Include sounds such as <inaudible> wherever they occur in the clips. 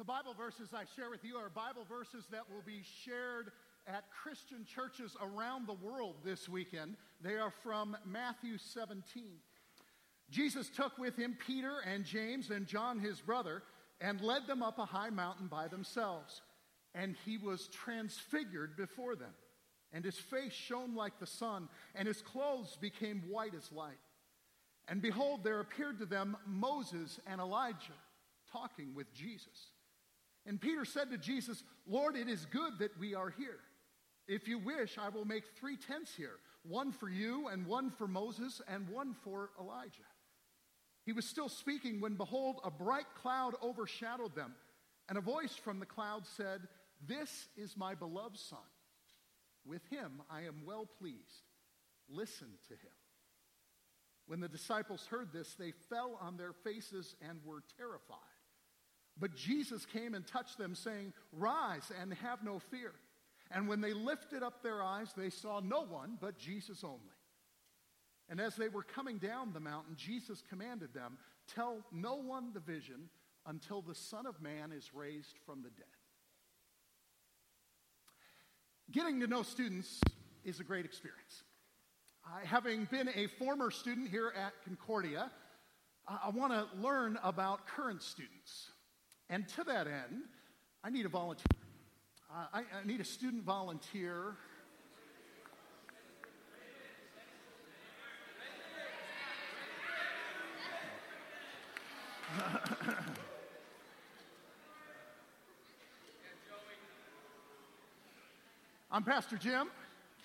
The Bible verses I share with you are Bible verses that will be shared at Christian churches around the world this weekend. They are from Matthew 17. Jesus took with him Peter and James and John, his brother, and led them up a high mountain by themselves. And he was transfigured before them, and his face shone like the sun, and his clothes became white as light. And behold, there appeared to them Moses and Elijah talking with Jesus. And Peter said to Jesus, Lord, it is good that we are here. If you wish, I will make three tents here one for you, and one for Moses, and one for Elijah. He was still speaking when, behold, a bright cloud overshadowed them, and a voice from the cloud said, This is my beloved Son. With him I am well pleased. Listen to him. When the disciples heard this, they fell on their faces and were terrified. But Jesus came and touched them, saying, Rise and have no fear. And when they lifted up their eyes, they saw no one but Jesus only. And as they were coming down the mountain, Jesus commanded them, Tell no one the vision until the Son of Man is raised from the dead. Getting to know students is a great experience. Uh, having been a former student here at Concordia, uh, I want to learn about current students. And to that end, I need a volunteer. Uh, I, I need a student volunteer. <laughs> I'm Pastor Jim.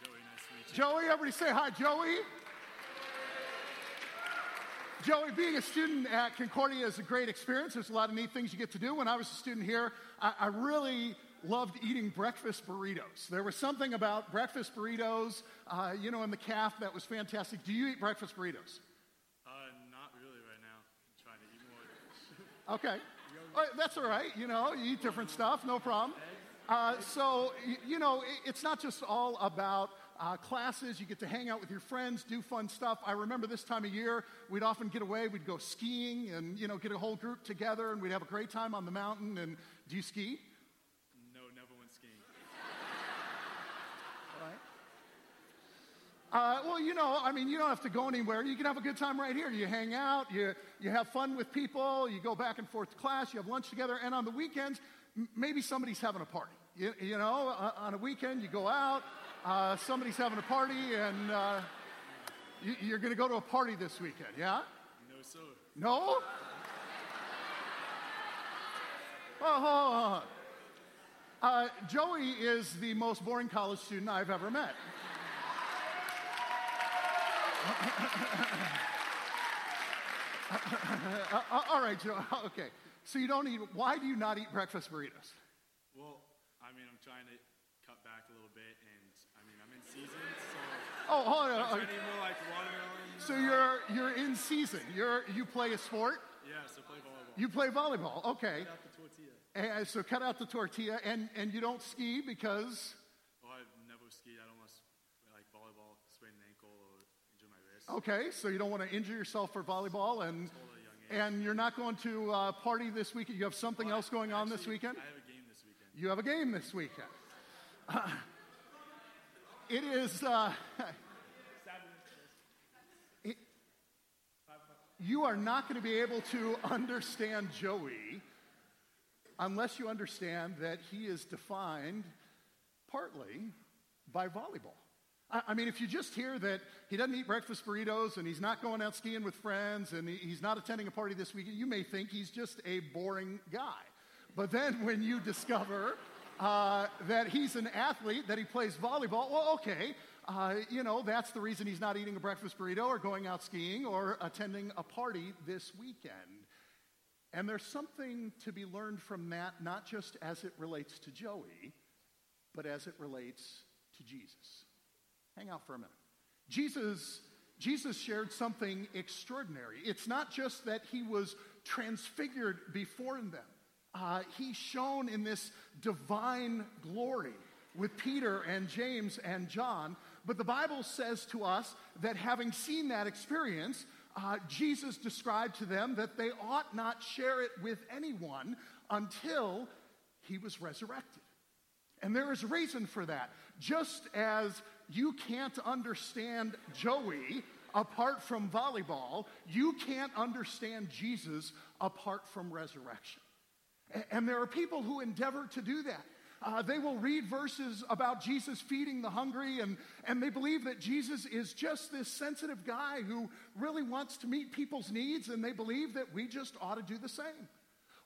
Joey, nice to meet you. Joey, everybody say hi, Joey. Joey, being a student at Concordia is a great experience. There's a lot of neat things you get to do. When I was a student here, I, I really loved eating breakfast burritos. There was something about breakfast burritos, uh, you know, in the calf that was fantastic. Do you eat breakfast burritos? Uh, not really right now. I'm trying to eat more. <laughs> Okay. That's all right. You know, you eat different stuff, no problem. Uh, so, you know, it- it's not just all about uh, classes. You get to hang out with your friends, do fun stuff. I remember this time of year, we'd often get away. We'd go skiing and, you know, get a whole group together and we'd have a great time on the mountain. And do you ski? No, never went skiing. <laughs> Uh, well, you know, I mean, you don't have to go anywhere. You can have a good time right here. You hang out, you, you have fun with people, you go back and forth to class, you have lunch together, and on the weekends, m- maybe somebody's having a party. You, you know, uh, on a weekend, you go out, uh, somebody's having a party, and uh, you, you're going to go to a party this weekend, yeah? No, sir. No? Oh, hold on, hold on. Uh, Joey is the most boring college student I've ever met. Uh, all right, Joe. Okay. So you don't eat. Why do you not eat breakfast burritos? Well, I mean, I'm trying to cut back a little bit, and I mean, I'm in season, so <laughs> Oh, hold I'm on. to eat more like watermelon. So you're you're in season. You're you play a sport. Yeah, so play volleyball. You play volleyball. Okay. Cut out the tortilla. And so cut out the tortilla, and and you don't ski because. Well, I've never skied. I don't want to like volleyball, sprain an ankle, or injure my wrist. Okay, so you don't want to injure yourself for volleyball, and Told at a young age. and you're not going to uh, party this weekend. You have something else going on this weekend. I have a game this weekend. You have a game this weekend. Uh, it is. Uh, you are not going to be able to understand Joey unless you understand that he is defined partly by volleyball. I, I mean, if you just hear that he doesn't eat breakfast burritos and he's not going out skiing with friends and he, he's not attending a party this weekend, you may think he's just a boring guy. But then when you discover uh, that he's an athlete, that he plays volleyball, well, okay, uh, you know, that's the reason he's not eating a breakfast burrito or going out skiing or attending a party this weekend. And there's something to be learned from that, not just as it relates to Joey, but as it relates to Jesus. Hang out for a minute. Jesus, Jesus shared something extraordinary. It's not just that he was transfigured before them. Uh, he shone in this divine glory with Peter and James and John. But the Bible says to us that having seen that experience, uh, Jesus described to them that they ought not share it with anyone until he was resurrected. And there is reason for that. Just as you can't understand Joey apart from volleyball, you can't understand Jesus apart from resurrection. And there are people who endeavor to do that. Uh, they will read verses about Jesus feeding the hungry, and, and they believe that Jesus is just this sensitive guy who really wants to meet people's needs, and they believe that we just ought to do the same.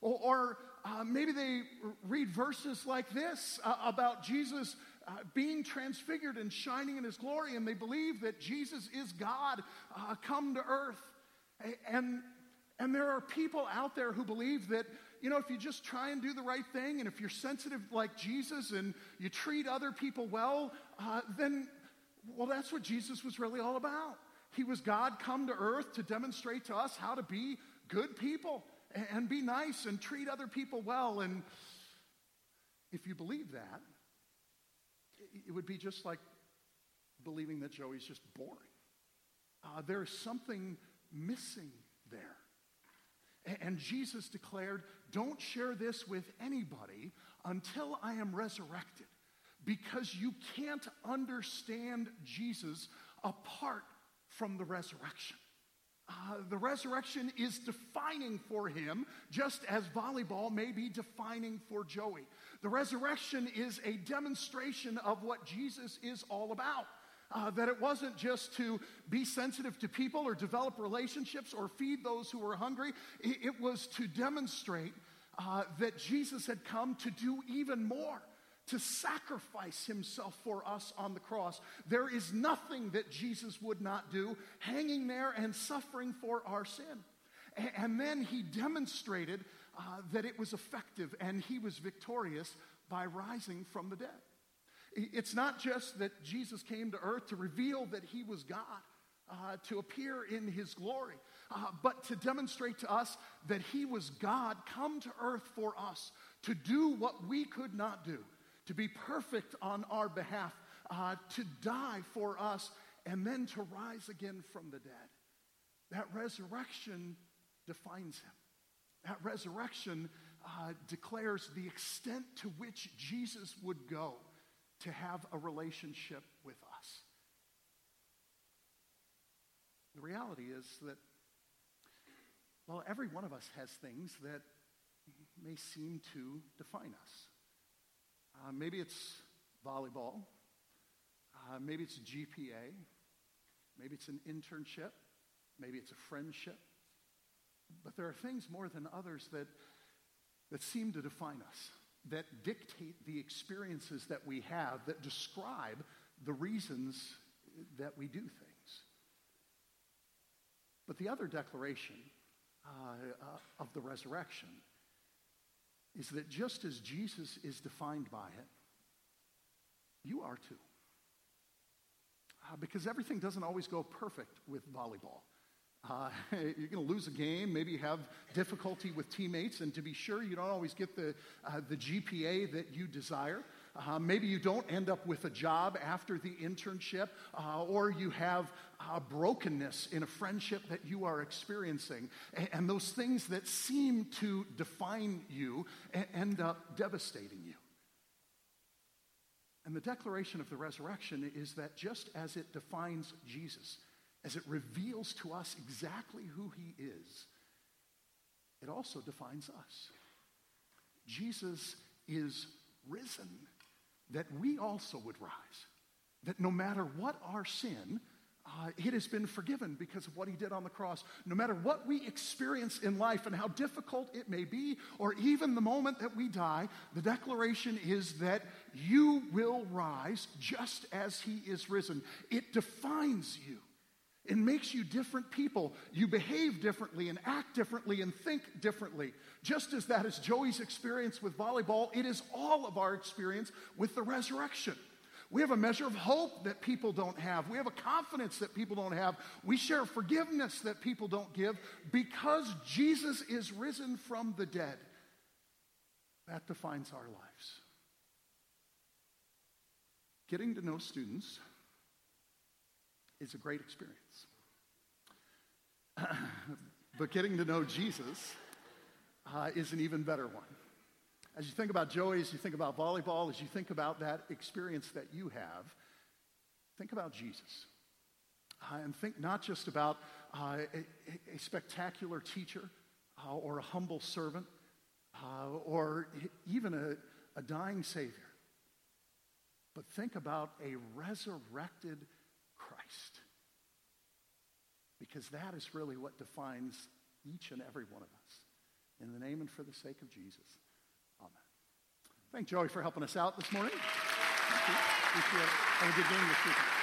Or, or uh, maybe they read verses like this uh, about Jesus uh, being transfigured and shining in his glory, and they believe that Jesus is God uh, come to earth. And, and there are people out there who believe that, you know, if you just try and do the right thing, and if you're sensitive like Jesus and you treat other people well, uh, then, well, that's what Jesus was really all about. He was God come to earth to demonstrate to us how to be good people and be nice and treat other people well. And if you believe that, it would be just like believing that Joey's just boring. Uh, there's something missing there. And Jesus declared, Don't share this with anybody until I am resurrected, because you can't understand Jesus apart from the resurrection. Uh, the resurrection is defining for him, just as volleyball may be defining for Joey. The resurrection is a demonstration of what Jesus is all about. Uh, that it wasn't just to be sensitive to people or develop relationships or feed those who were hungry, it, it was to demonstrate uh, that Jesus had come to do even more to sacrifice himself for us on the cross. There is nothing that Jesus would not do, hanging there and suffering for our sin. And then he demonstrated uh, that it was effective and he was victorious by rising from the dead. It's not just that Jesus came to earth to reveal that he was God, uh, to appear in his glory, uh, but to demonstrate to us that he was God come to earth for us to do what we could not do to be perfect on our behalf, uh, to die for us, and then to rise again from the dead. That resurrection defines him. That resurrection uh, declares the extent to which Jesus would go to have a relationship with us. The reality is that, well, every one of us has things that may seem to define us. Uh, maybe it's volleyball. Uh, maybe it's GPA. Maybe it's an internship. Maybe it's a friendship. But there are things more than others that, that seem to define us, that dictate the experiences that we have, that describe the reasons that we do things. But the other declaration uh, uh, of the resurrection is that just as Jesus is defined by it, you are too. Uh, because everything doesn't always go perfect with volleyball. Uh, <laughs> you're going to lose a game. Maybe you have difficulty with teammates, and to be sure, you don't always get the, uh, the GPA that you desire. Uh, maybe you don't end up with a job after the internship, uh, or you have brokenness in a friendship that you are experiencing. And, and those things that seem to define you end up devastating you. And the declaration of the resurrection is that just as it defines Jesus, as it reveals to us exactly who he is, it also defines us. Jesus is risen that we also would rise. That no matter what our sin, uh, it has been forgiven because of what he did on the cross. No matter what we experience in life and how difficult it may be, or even the moment that we die, the declaration is that you will rise just as he is risen. It defines you. It makes you different people. You behave differently and act differently and think differently. Just as that is Joey's experience with volleyball, it is all of our experience with the resurrection. We have a measure of hope that people don't have. We have a confidence that people don't have. We share forgiveness that people don't give because Jesus is risen from the dead. That defines our lives. Getting to know students is a great experience. <clears throat> but getting to know Jesus uh, is an even better one. As you think about Joey, as you think about volleyball, as you think about that experience that you have, think about Jesus. Uh, and think not just about uh, a, a, spectacular teacher uh, or a humble servant uh, or even a, a dying Savior, but think about a resurrected Christ. Because that is really what defines each and every one of us. In the name and for the sake of Jesus. Amen. Thank Joey for helping us out this morning. Thank you. Appreciate it. Have a good game this weekend.